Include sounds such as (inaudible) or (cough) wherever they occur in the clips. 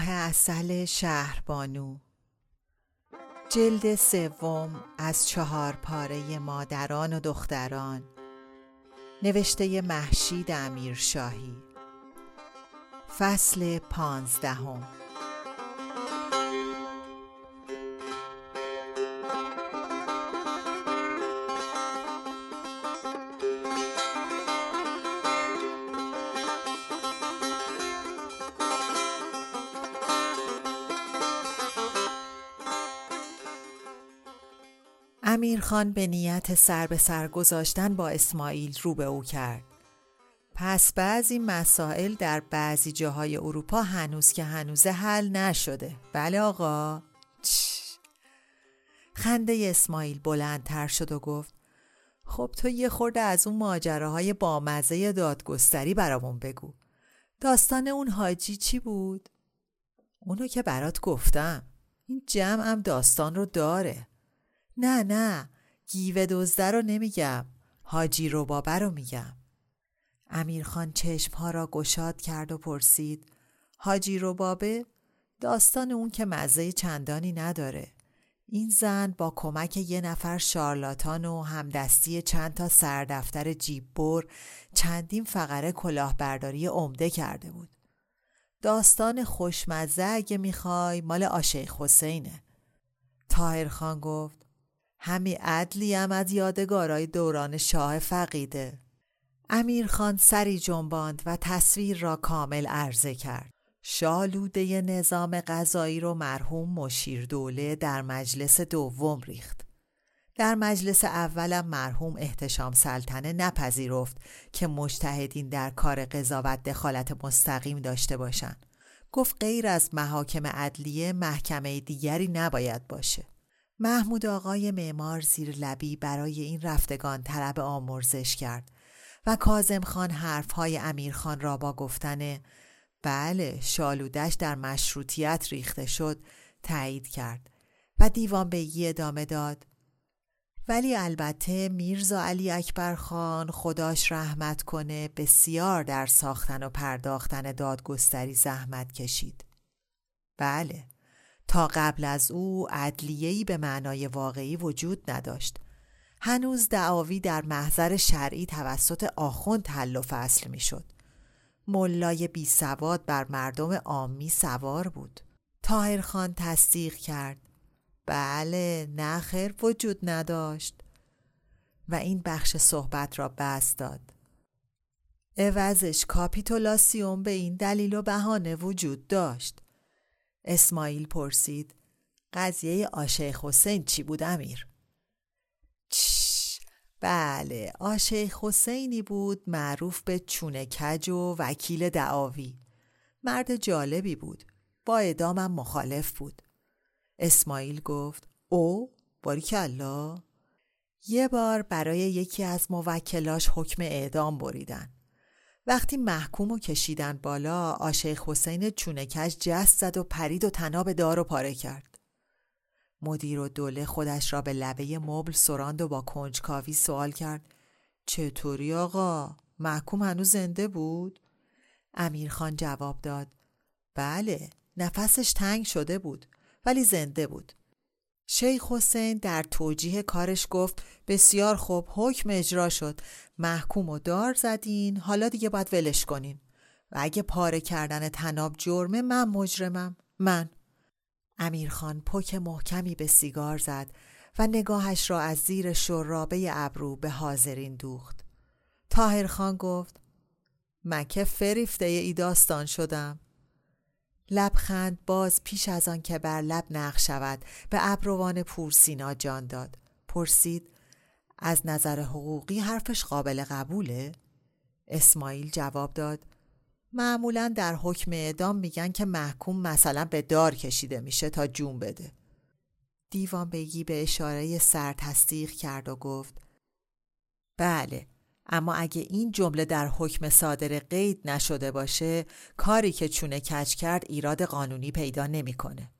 ماه اصل شهربانو جلد سوم از چهار پاره مادران و دختران. نوشته محشید امیرشاهی. فصل پانزدهم. امیرخان به نیت سر به سر گذاشتن با اسماعیل رو به او کرد. پس بعضی مسائل در بعضی جاهای اروپا هنوز که هنوزه حل نشده. بله آقا؟ چش. خنده اسماعیل بلندتر شد و گفت خب تو یه خورده از اون ماجراهای بامزه دادگستری برامون بگو. داستان اون حاجی چی بود؟ اونو که برات گفتم. این جمعم داستان رو داره. نه نه گیوه دزده رو نمیگم. حاجی رو بابه رو میگم. امیرخان چشمها را گشاد کرد و پرسید حاجی رو بابه داستان اون که مزه چندانی نداره. این زن با کمک یه نفر شارلاتان و همدستی چند تا سردفتر جیببر چندین فقره کلاهبرداری عمده کرده بود. داستان خوشمزه اگه می‌خوای مال آشیخ حسینه. تاهر خان گفت همی عدلی هم از یادگارای دوران شاه فقیده. امیرخان سری جنباند و تصویر را کامل عرضه کرد. شالوده نظام غذایی رو مرحوم مشیر دوله در مجلس دوم ریخت. در مجلس اولم مرحوم احتشام سلطنه نپذیرفت که مجتهدین در کار قضاوت دخالت مستقیم داشته باشند گفت غیر از محاکم عدلیه محکمه دیگری نباید باشه. محمود آقای معمار زیر لبی برای این رفتگان طلب آمرزش کرد و کازم خان حرفهای امیرخان را با گفتن بله شالودش در مشروطیت ریخته شد تایید کرد و دیوان بگی ادامه داد ولی البته میرزا علی اکبر خان خداش رحمت کنه بسیار در ساختن و پرداختن دادگستری زحمت کشید. بله تا قبل از او عدلیهی به معنای واقعی وجود نداشت. هنوز دعاوی در محضر شرعی توسط آخوند حل و فصل می‌شد. ملای بی سواد بر مردم عامی سوار بود. تاهر خان تصدیق کرد. بله نخیر وجود نداشت. و این بخش صحبت را بست داد. عوضش کاپیتولاسیون به این دلیل و بهانه وجود داشت. اسماعیل پرسید قضیه آشیخ حسین چی بود امیر؟ چش بله آشیخ حسینی بود معروف به چونه کج و وکیل دعاوی. مرد جالبی بود با ادامم مخالف بود. اسماعیل گفت او باریکلا یه بار برای یکی از موکلاش حکم اعدام بریدن. وقتی محکوم و کشیدن بالا آشیخ حسین چونکش جست زد و پرید و تناب دار و پاره کرد. مدیر و دوله خودش را به لبه مبل سراند و با کنجکاوی سوال کرد چطوری آقا؟ محکوم هنوز زنده بود؟ امیرخان جواب داد بله نفسش تنگ شده بود ولی زنده بود شیخ حسین در توجیه کارش گفت بسیار خوب حکم اجرا شد. محکوم و دار زدین حالا دیگه باید ولش کنین. و اگه پاره کردن تناب جرمه من مجرمم. من. امیرخان پک محکمی به سیگار زد و نگاهش را از زیر شرابه ابرو به حاضرین دوخت. تاهرخان گفت من که فریفته ای داستان شدم. لبخند باز پیش از آن که بر لب نق شود به ابروان پورسینا جان داد پرسید از نظر حقوقی حرفش قابل قبوله؟ اسماعیل جواب داد معمولا در حکم اعدام میگن که محکوم مثلا به دار کشیده میشه تا جون بده دیوان بگی به اشاره سر تصدیق کرد و گفت بله اما اگه این جمله در حکم صادر قید نشده باشه کاری که چونه کچ کرد ایراد قانونی پیدا نمی‌کنه.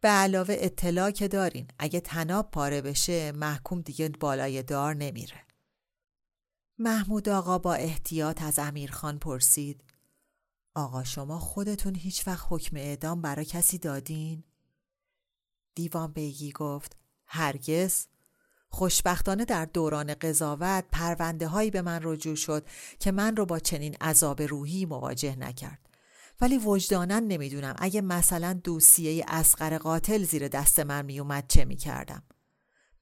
به علاوه اطلاع که دارین اگه تناب پاره بشه محکوم دیگه بالای دار نمیره. محمود آقا با احتیاط از امیرخان پرسید آقا شما خودتون هیچ وقت حکم اعدام برا کسی دادین؟ دیوان بیگی گفت هرگز خوشبختانه در دوران قضاوت پرونده هایی به من رجوع شد که من رو با چنین عذاب روحی مواجه نکرد. ولی وجدانن نمی‌دونم اگه مثلا دوسیه اسقر قاتل زیر دست من میومد چه می‌کردم.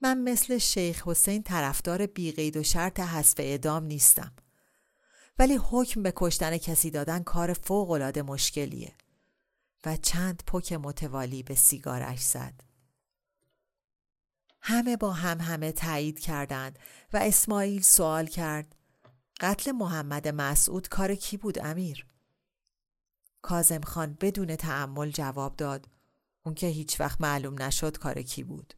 من مثل شیخ حسین طرفدار بیقید و شرط حذف اعدام نیستم. ولی حکم به کشتن کسی دادن کار فوق مشکلیه. و چند پک متوالی به سیگارش زد. همه با هم همه تایید کردند و اسماعیل سوال کرد قتل محمد مسعود کار کی بود امیر؟ کازم خان بدون تعمل جواب داد اون که هیچ وقت معلوم نشد کار کی بود.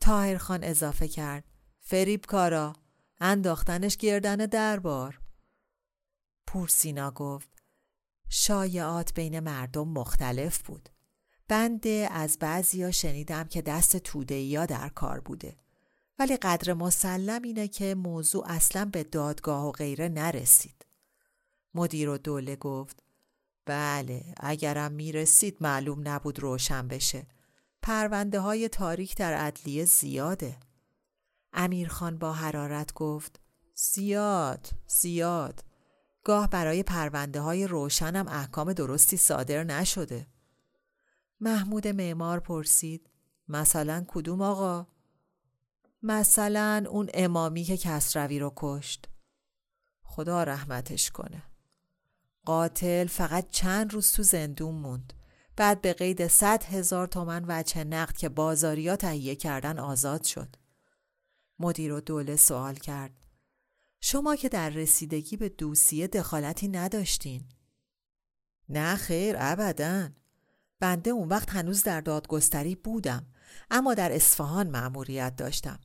تاهر خان اضافه کرد فریب کارا انداختنش گردن دربار. پورسینا گفت شایعات بین مردم مختلف بود. بنده از بعضیا شنیدم که دست توده یا در کار بوده. ولی قدر مسلم اینه که موضوع اصلا به دادگاه و غیره نرسید. مدیر و دوله گفت بله اگرم می‌رسید معلوم نبود روشن بشه. پرونده های تاریک در عدلیه زیاده. امیرخان با حرارت گفت زیاد زیاد. گاه برای پرونده های روشنم احکام درستی صادر نشده. محمود معمار پرسید مثلا کدوم آقا؟ مثلا اون امامی که کسروی رو کشت. خدا رحمتش کنه. قاتل فقط چند روز تو زندون موند بعد به قید صد هزار تومن وچه نقد که بازاریا تهیه کردن آزاد شد. مدیر و دوله سوال کرد. شما که در رسیدگی به دوسیه دخالتی نداشتین. نه خیر ابدا. بنده اون وقت هنوز در دادگستری بودم اما در اصفهان مأموریت داشتم.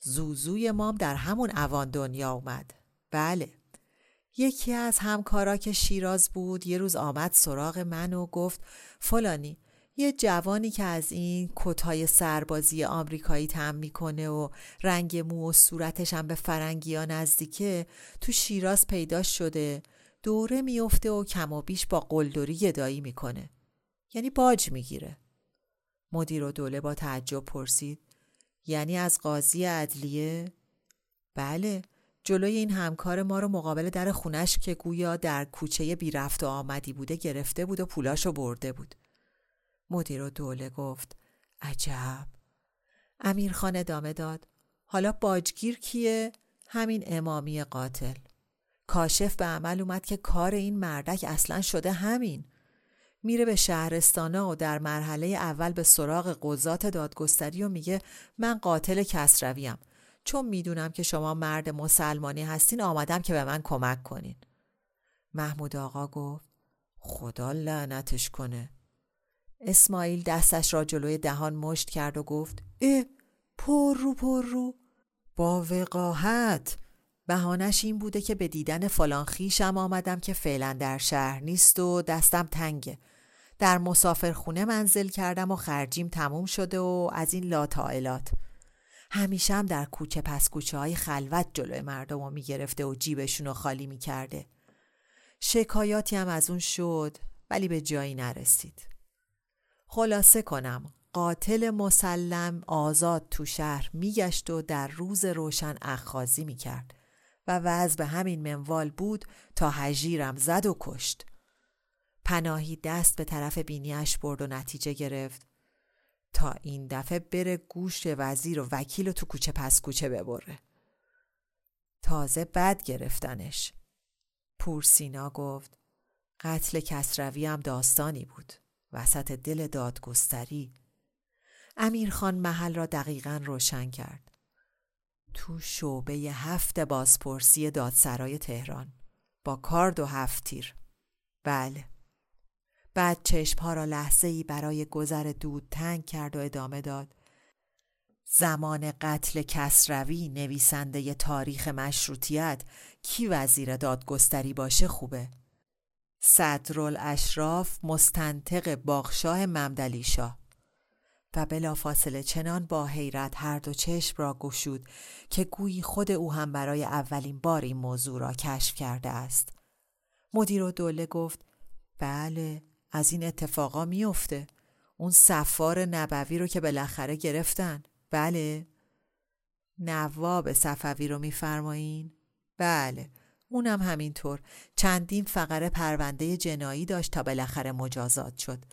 زوزوی مام در همون اوان دنیا اومد. بله. یکی از همکارا که شیراز بود یه روز آمد سراغ من و گفت فلانی یه جوانی که از این کتای سربازی آمریکایی تم می‌کنه و رنگ مو و صورتش هم به فرنگی ها نزدیکه تو شیراز پیدا شده دوره میفته و کم و بیش با قلدری گدایی می‌کنه. یعنی باج می‌گیره. مدیر و دوله با تعجب پرسید یعنی از قاضی عدلیه؟ بله جلوی این همکار ما رو مقابل در خونش که گویا در کوچه بی رفت و آمدی بوده گرفته بود و پولاشو برده بود. مدیر و دوله گفت عجب. امیرخان ادامه داد حالا باجگیر کیه؟ همین امامی قاتل. کاشف به عمل اومد که کار این مردک اصلا شده همین. میره به شهرستانه و در مرحله اول به سراغ قضات دادگستری و میگه من قاتل کسرویم. چون می‌دونم که شما مرد مسلمانی هستین آمدم که به من کمک کنین. محمود آقا گفت خدا لعنتش کنه. اسماعیل دستش را جلوی دهان مشت کرد و گفت اه پر رو پر رو. با وقاحت. بهانش این بوده که به دیدن فلان خیشم آمدم که فعلا در شهر نیست و دستم تنگه. در مسافرخونه منزل کردم و خرجیم تموم شده و از این لاتائلات همیشه هم در کوچه پس کوچه های خلوت جلوی مردم رو می‌گرفته و جیبشون رو خالی می‌کرده. شکایاتی هم از اون شد ولی به جایی نرسید. خلاصه کنم قاتل مسلم آزاد تو شهر میگشت و در روز روشن اخخازی می‌کرد و وضع به همین منوال بود تا هجیرم زد و کشت. پناهی دست به طرف بینیش برد و نتیجه گرفت تا این دفعه بره گوش وزیر و وکیل و تو کوچه پس کوچه ببره. تازه بد گرفتنش. پورسینا گفت قتل کسروی هم داستانی بود. وسط دل دادگستری. امیرخان محل را دقیقا روشن کرد. تو شعبه هفت بازپرسی دادسرای تهران با کارد و هفت تیر. بله. بعد چشمها را لحظه ای برای گذر دود تنگ کرد و ادامه داد. زمان قتل کسروی نویسنده تاریخ مشروطیت کی وزیر دادگستری باشه خوبه. اشراف مستنطق باغشاه ممدلی شاه. و بلافاصله چنان با حیرت هر دو چشم را گشود که گویی خود او هم برای اولین بار این موضوع را کشف کرده است. مدیر و دوله گفت بله. از این اتفاقا میافته. اون سفار نبوی رو که بالاخره گرفتن. بله. نواب صفوی رو میفرمایین؟ بله. اونم همینطور. چندین فقره پرونده جنایی داشت تا بالاخره مجازات شد.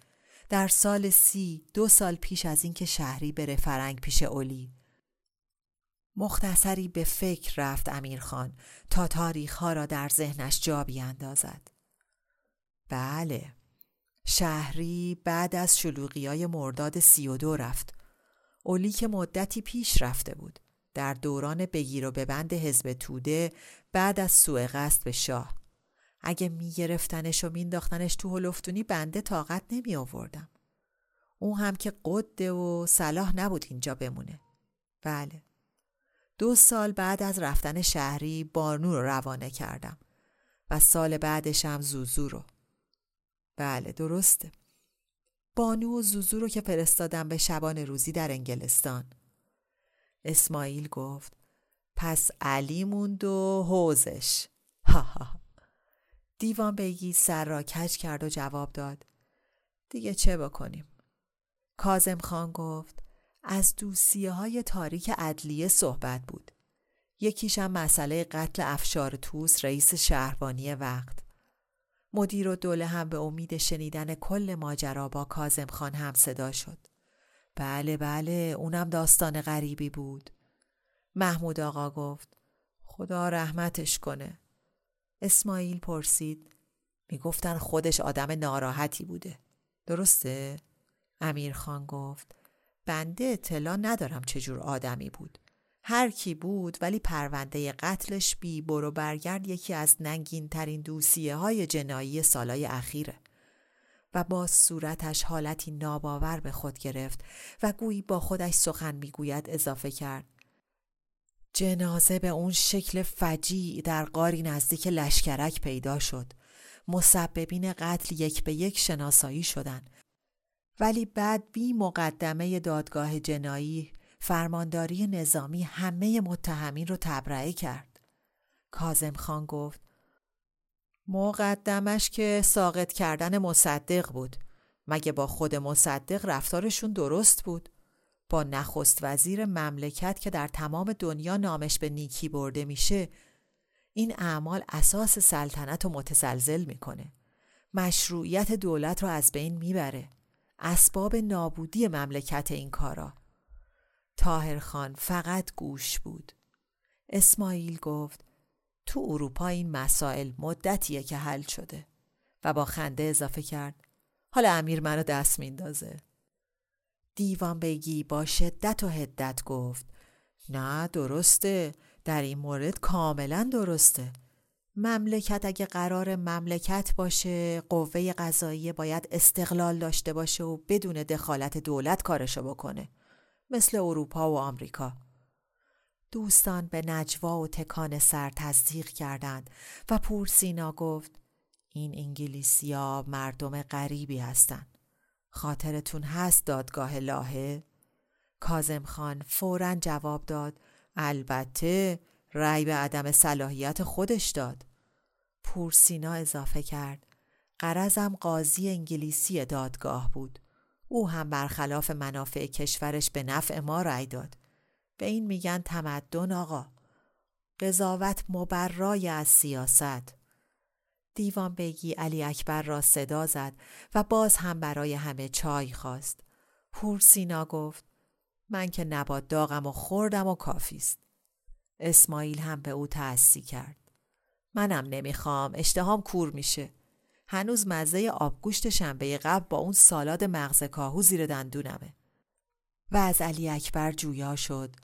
در سال سی دو سال پیش از اینکه شهری بره فرنگ پیش اولی. مختصری به فکر رفت امیرخان تا تاریخها را در ذهنش جا بیاندازد. بله. شهری بعد از شلوغی های مرداد سی و دو رفت. اولی که مدتی پیش رفته بود. در دوران بگیر و ببند حزب توده بعد از سوء قصد به شاه. اگه میگرفتنش و مینداختنش تو هلفتونی بنده طاقت نمی آوردم اون هم که قده و صلاح نبود اینجا بمونه. بله. دو سال بعد از رفتن شهری بانو رو روانه کردم و سال بعدشم زوزو رو. بله درسته. بانو و زوزو رو که فرستادم به شبان روزی در انگلستان. اسماعیل گفت پس علی موند و حوزش. دیوان بگی سر را کج کرد و جواب داد دیگه چه بکنیم؟ کازم خان گفت از دوسیه های تاریک عدلیه صحبت بود. یکیشم مسئله قتل افشار توس رئیس شهربانی وقت. مدیر و دوله هم به امید شنیدن کل ماجرا با کازم خان هم صدا شد. بله بله اونم داستان غریبی بود. محمود آقا گفت خدا رحمتش کنه. اسماعیل پرسید می‌گفتن خودش آدم ناراحتی بوده. درسته؟ امیر خان گفت بنده اطلاع ندارم چجور آدمی بود. هر کی بود ولی پرونده قتلش بی برو برگرد یکی از ننگین ترین دوسیه های جنایی سالای اخیره و با صورتش حالتی ناباور به خود گرفت و گویی با خودش سخن می‌گوید اضافه کرد. جنازه به اون شکل فجیع در قاری نزدیک لشکرک پیدا شد. مسببین قتل یک به یک شناسایی شدند. ولی بعد بی مقدمه دادگاه جنایی فرمانداری نظامی همه متهمین رو تبرئه کرد. کازم خان گفت مقدمش که ساقط کردن مصدق بود. مگه با خود مصدق رفتارشون درست بود؟ با نخست وزیر مملکت که در تمام دنیا نامش به نیکی برده میشه این اعمال اساس سلطنت رو متزلزل می‌کنه. مشروعیت دولت رو از بین می‌بره. اسباب نابودی مملکت این کارا. تاهرخان فقط گوش بود. اسماعیل گفت تو اروپا این مسائل مدتیه که حل شده و با خنده اضافه کرد حالا امیر منو دست میندازه. دیوان بگی با شدت و هدت گفت نه درسته در این مورد کاملا درسته مملکت اگه قرار مملکت باشه قوه قضایی باید استقلال داشته باشه و بدون دخالت دولت کارشو بکنه مثل اروپا و آمریکا. دوستان به نجوا و تکان سر تصدیق کردند و پورسینا گفت این انگلیسیا مردم غریبی هستند خاطرتون هست دادگاه لاهه؟ کازم خان فورا جواب داد البته رأی به عدم صلاحیت خودش داد. پورسینا اضافه کرد قرزم قاضی انگلیسی دادگاه بود. او هم برخلاف منافع کشورش به نفع ما رأی داد. به این میگن تمدن آقا. قضاوت مبرای از سیاست. دیوان بگی علی اکبر را صدا زد و باز هم برای همه چای خواست. پور سینا گفت من که نباد داغم و خوردم و کافیست اسماعیل هم به او تأسی کرد. منم نمی‌خوام اشتهام کور میشه. هنوز مزه آبگوشت شنبه قبل با اون سالاد مغز کاهو زیر دندونمه و از علی اکبر جویا شد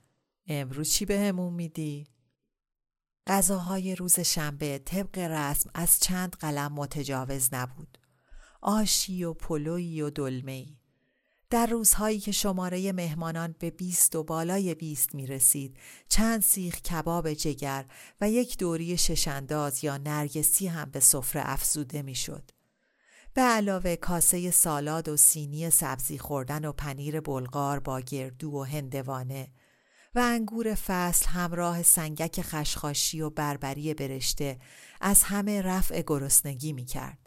امروز چی به همون میدی؟ غذاهای روز شنبه طبق رسم از چند قلم متجاوز نبود. آشی و پلویی و دلمهی. در روزهایی که شماره مهمانان به بیست و بالای بیست می رسید چند سیخ کباب جگر و یک دوری ششنداز یا نرگسی هم به سفره افزوده می شد. به علاوه کاسه سالاد و سینی سبزی خوردن و پنیر بلغار با گردو و هندوانه و انگور فصل همراه سنگک خشخاشی و بربری برشته از همه رفع گرسنگی می کرد.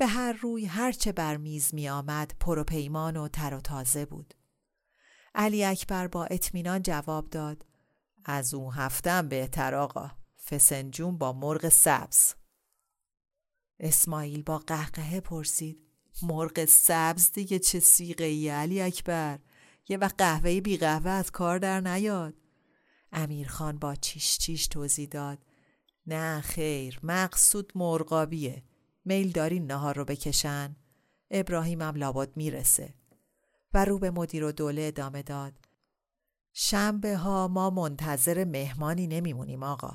به هر روی هرچه بر میز می آمد پروپیمان و تر و تازه بود. علی اکبر با اطمینان جواب داد از اون هفتم بهتر آقا فسنجون با مرغ سبز. اسماعیل با قهقهه پرسید مرغ سبز دیگه چه سیغه ای علی اکبر؟ یه وقت قهوه بی قهوه از کار در نیاد. امیرخان با چیش چیش توضیح داد نه خیر مقصود مرغابیه. میل دارین نهار رو بکشن؟ ابراهیم هم لابد می‌رسه. و رو به مدیر و دوله ادامه داد. شنبه ها ما منتظر مهمانی نمیمونیم آقا.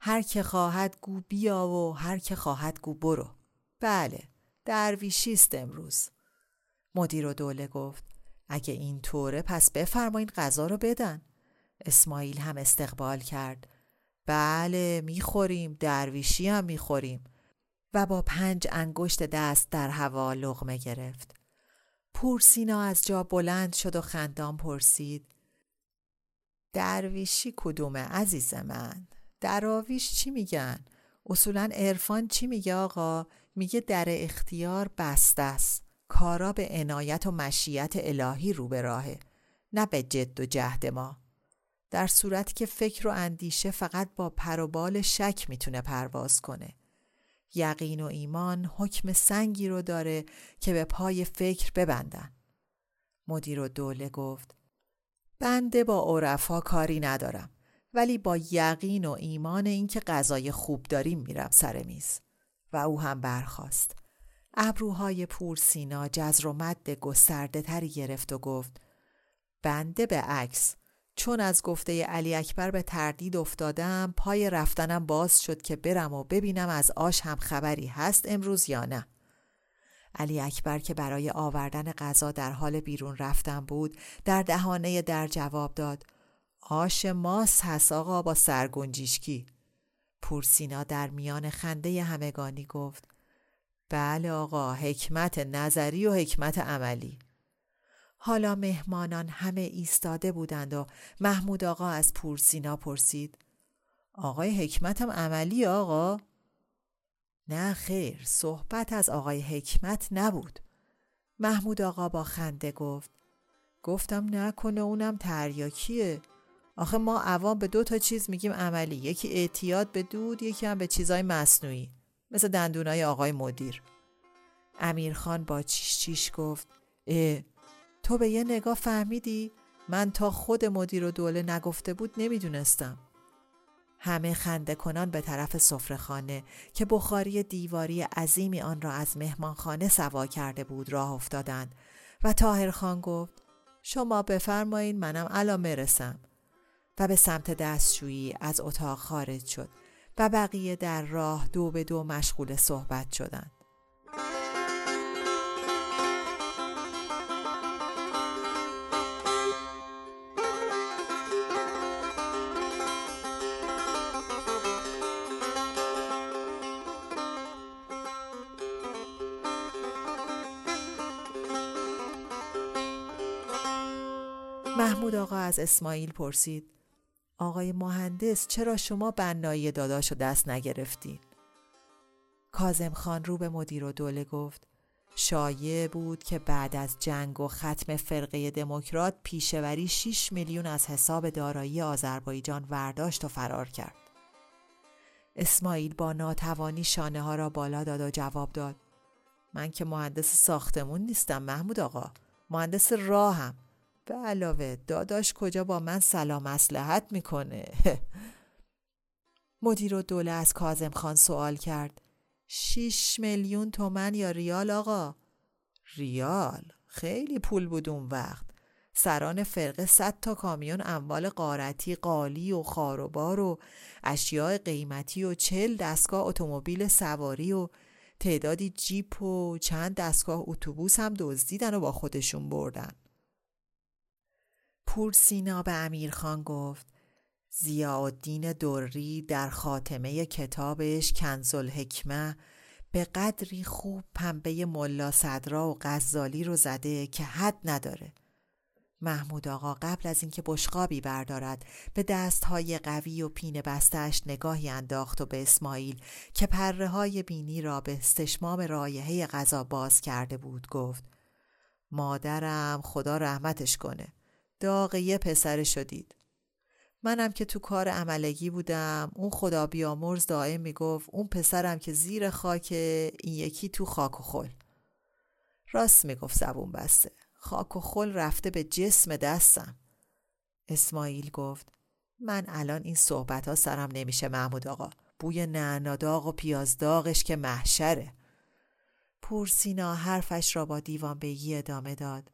هر که خواهد گو بیا و هر که خواهد گو برو. بله درویشیست امروز. مدیر و دوله گفت اگه این طوره پس بفرمایین غذا رو بدن. اسماعیل هم استقبال کرد. بله می‌خوریم درویشی هم می‌خوریم. و با پنج انگشت دست در هوا لغمه گرفت. پورسینا از جا بلند شد و خندان پرسید درویشی کدومه عزیز من؟ دراویش چی میگن؟ اصولا عرفان چی میگه آقا؟ میگه در اختیار بسته است. کارا به عنایت و مشیت الهی رو به راهه نه به جد و جهد ما. در صورتی که فکر و اندیشه فقط با پر و بال شک می‌تونه پرواز کنه. یقین و ایمان حکم سنگی رو داره که به پای فکر ببندن. مدیر و دوله گفت بنده با عرفا کاری ندارم ولی با یقین و ایمان اینکه غذای خوب داریم میرم سر میز. و او هم برخواست ابروهای پور سینا جزر و مد گسترده تری گرفت و گفت بنده به عکس چون از گفته علی اکبر به تردید افتادم پای رفتنم باز شد که برم و ببینم از آش هم خبری هست امروز یا نه. علی اکبر که برای آوردن غذا در حال بیرون رفتن بود در دهانه در جواب داد آش ماس هست آقا با سرگنجیشکی. پورسینا در میان خنده همگانی گفت بله آقا حکمت نظری و حکمت عملی. حالا مهمانان همه ایستاده بودند و محمود آقا از پورسینا پرسید. آقای حکمت هم عملی آقا؟ نه خیر صحبت از آقای حکمت نبود. محمود آقا با خنده گفت. گفتم نکنه اونم تریاکیه. آخه ما عوام به دو تا چیز میگیم عملی. یکی اعتیاد به دود یکی هم به چیزای مصنوعی. مثل دندونای آقای مدیر. امیرخان با چیش چیش گفت. اه تو به یه نگاه فهمیدی؟ من تا خود مدیر و دوله نگفته بود نمی‌دونستم همه خنده کنان به طرف سفرهخانه که بخاری دیواری عظیمی آن را از مهمانخانه سوا کرده بود راه افتادند و تاهرخان گفت شما بفرمایین منم الان مرسم و به سمت دستشویی از اتاق خارج شد و بقیه در راه دو به دو مشغول صحبت شدند. محمود آقا از اسماعیل پرسید آقای مهندس چرا شما بنایی داداشو دست نگرفتین؟ کازم خان رو به مدیر و دوله گفت شایع بود که بعد از جنگ و ختم فرقه دموکرات پیشوری 6 میلیون از حساب دارایی آذربایجان ورداشت و فرار کرد. اسماعیل با ناتوانی شانه ها را بالا داد و جواب داد من که مهندس ساختمون نیستم محمود آقا مهندس راهم به علاوه داداش کجا با من سلام مسلحت می‌کنه؟ (laughs) مدیر و دوله از کازم خان سوال کرد. شیش میلیون تومن یا ریال آقا؟ ریال. خیلی پول بود اون وقت. سران فرقه صد تا کامیون اموال قارتی قالی و خاروبار و اشیاء قیمتی و چل دستگاه اتومبیل سواری و تعدادی جیپ و چند دستگاه اتوبوس هم دزدیدن و با خودشون بردن. پور سینا به امیرخان گفت. زیادین دوری در خاتمه کتابش کنزل حکمه به قدری خوب پنبه ملا صدرا و غزالی رو زده که حد نداره. محمود آقا قبل از اینکه بشقابی بردارد به دستهای قوی و پینه بستش نگاهی انداخت و به اسماعیل که پره های بینی را به استشمام رایحه غذا باز کرده بود گفت مادرم خدا رحمتش کنه. داغ یه پسر شدید منم که تو کار عملگی بودم اون خدا بیامرز دائم می‌گفت اون پسرم که زیر خاک این یکی تو خاک و خل. راست می‌گفت زبون بسته. خاک و خل رفته به جسم دستم. اسماعیل گفت من الان این صحبت ها سرم نمیشه محمود آقا. بوی نعناداغ و پیازداغش که محشره. پورسینا حرفش را با دیوان بگی ادامه داد.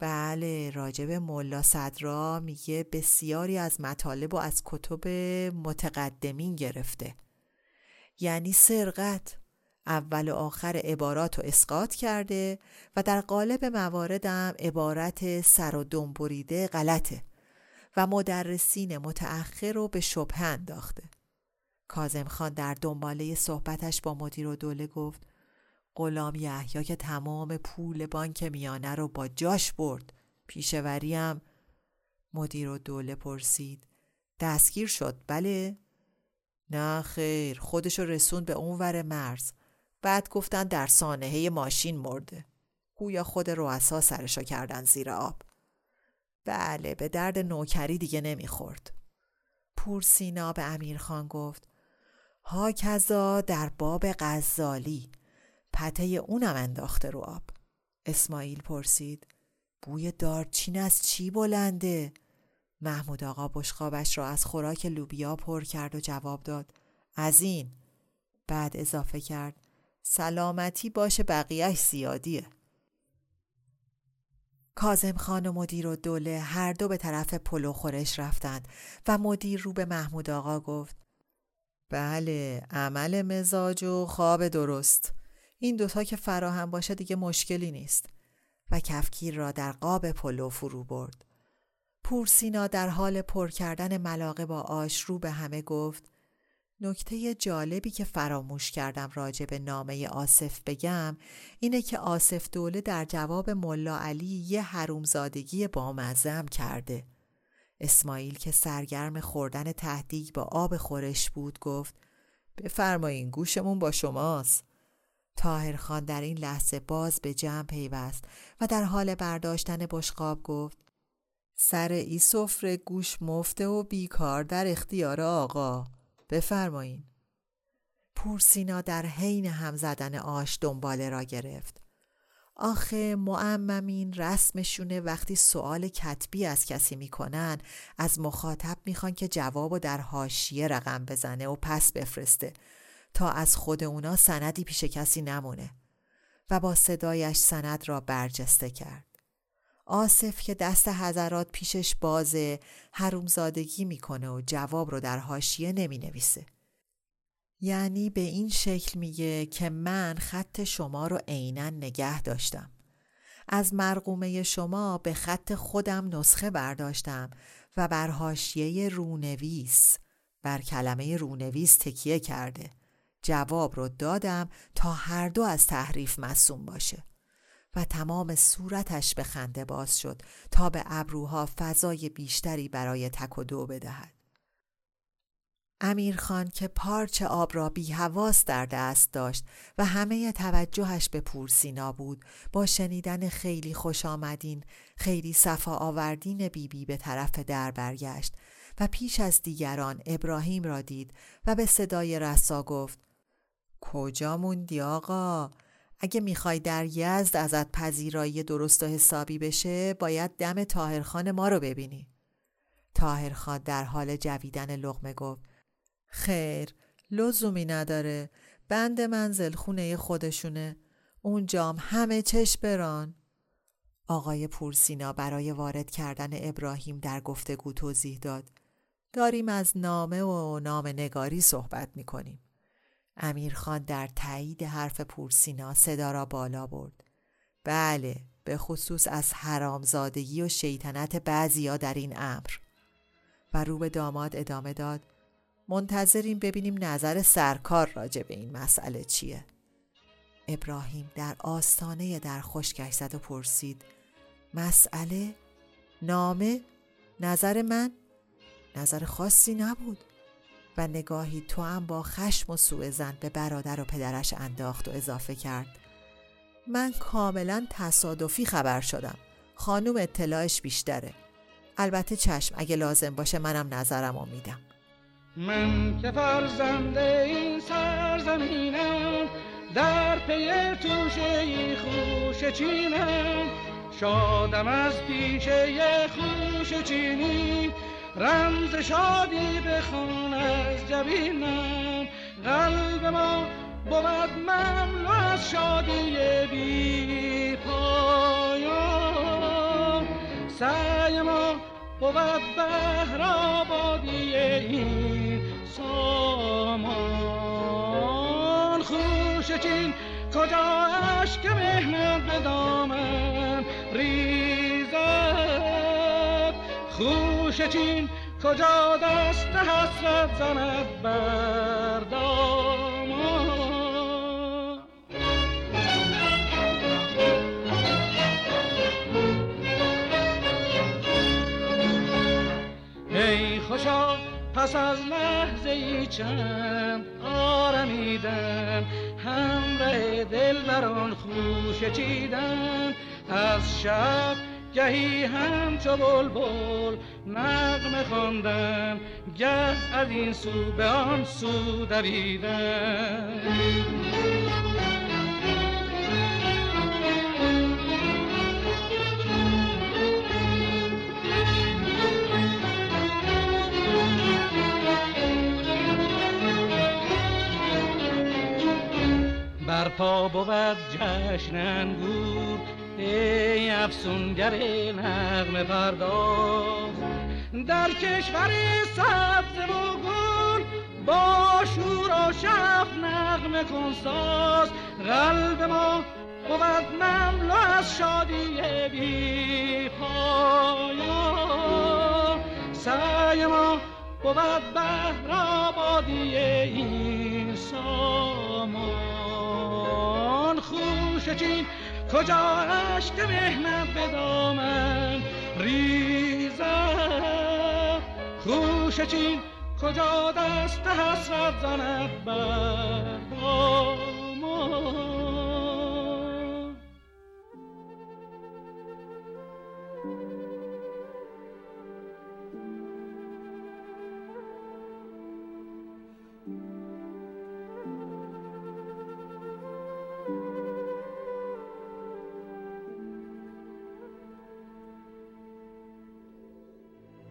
بله راجب ملا صدرا میگه بسیاری از مطالب و از کتب متقدمین گرفته. یعنی سرقت اول و آخر عبارات رو اسقاط کرده و در قالب مواردم عبارت سر و دم بریده غلطه و مدرسین متأخر رو به شبه انداخته. کازم خان در دنباله صحبتش با مدیر و دوله گفت غلام یحیی که تمام پول بانک میانه رو با جاش برد. پیشوریم مدیر و دوله پرسید. دستگیر شد بله؟ نه خیر. خودشو رسوند به اون ور مرز. بعد گفتن در سانحه ماشین مرده. گویا خود رؤسا سرشو کردن زیر آب. بله به درد نوکری دیگه نمی‌خورد. پورسینا به امیرخان گفت ها کذا در باب غزالی. پته اونم انداخته رو آب. اسماعیل پرسید بوی دارچین از چی بلنده؟ محمود آقا بشقابش را از خوراک لوبیا پر کرد و جواب داد از این. بعد اضافه کرد سلامتی باشه بقیهش زیادیه. کازم خان و مدیر و دوله هر دو به طرف پلو خورش رفتند و مدیر رو به محمود آقا گفت بله عمل مزاج و خواب درست. این دوتا که فراهم باشه دیگه مشکلی نیست. و کفگیر را در قاب پلو فرو برد. پورسینا در حال پر کردن ملاقه با آش رو به همه گفت نکته جالبی که فراموش کردم راجع به نامه آصف بگم اینه که آصف دوله در جواب ملا علی یه حرومزادگی بامزم کرده. اسماعیل که سرگرم خوردن تهدیگ با آب خورش بود گفت بفرمایین گوشمون با شماست. تاهر خان در این لحظه باز به جمع پیوست و در حال برداشتن بشقاب گفت سر ای سفره گوش مفته و بیکار در اختیار آقا. بفرمایین. پورسینا در حین هم زدن آش دنباله را گرفت. آخه معممین رسمشونه وقتی سوال کتبی از کسی می‌کنن از مخاطب می‌خوان که جواب در حاشیه رقم بزنه و پس بفرسته. تا از خود اونا سندی پیش کسی نمونه و با صدایش سند را برجسته کرد آصف که دست حضرات پیشش بازه حرومزادگی می‌کنه و جواب رو در حاشیه نمی نویسه. یعنی به این شکل میگه که من خط شما رو عینا نگه داشتم. از مرقومه شما به خط خودم نسخه برداشتم و بر حاشیه رونویس بر کلمه رونویس تکیه کرده. جواب رو دادم تا هر دو از تحریف مصوم باشه. و تمام صورتش به خنده باز شد تا به ابروها فضای بیشتری برای تک و دو بدهد. امیرخان که پارچ آب را بی حواس در دست داشت و همه توجهش به پورسینا بود با شنیدن خیلی خوش آمدین خیلی صفا آوردین بیبی بی به طرف در برگشت و پیش از دیگران ابراهیم را دید و به صدای رسا گفت کجا موندی آقا؟ اگه می‌خوای در یزد ازت پذیرایی درست و حسابی بشه باید دم تاهرخان ما رو ببینی. تاهرخان در حال جویدن لغمه گفت خیر لزومی نداره. بند منزل خونه خودشونه. اونجام همه چش بران. آقای پورسینا برای وارد کردن ابراهیم در گفتگو توضیح داد. داریم از نامه و نام نگاری صحبت می‌کنیم. امیرخان در تایید حرف پورسینا صدا را بالا برد بله به خصوص از حرامزادگی و شیطنت بعضیا در این امر و رو به داماد ادامه داد منتظریم ببینیم نظر سرکار راجع به این مسئله چیه ابراهیم در آستانه در خشکش زد و پرسید مسئله؟ نامه؟ نظر من؟ نظر خاصی نبود و نگاهی تو هم با خشم و سوء زن به برادر و پدرش انداخت و اضافه کرد. من کاملا تصادفی خبر شدم. خانوم اطلاعش بیشتره. البته چشم اگه لازم باشه منم نظرم رو میدم. من که فرزنده این سرزمینم در پی توشه خوش چینم. شادم از پیشه خوش چینی رمز شادی بخون از جبینم. قلب ما بود مملو از شادی بی پایان. سعی ما بود بهر آبادی این سامان. خوش چین کجا عشق مهنت به دامن ریزد خوش چین کجا دست حسرت زند بردار خوشا پس از لحظه ای چند آرمیدن همراه دل بران خوش چیدن از شب گهی همچو بلبل نغمه خواندن گه از این سو به آن سو دویدن. برپا بود جشن انگور ای افسونگر نغم پرداز در کشور سبز و گل با شور و شف نغم کنساز قلب ما بود مملو از شادی بی پایان. سعی ما بود بهر آبادی این سامان. خوش چین کجا عشق مهنت به دامن؟ ریزد خوش چین کجا دست حسرت زند بر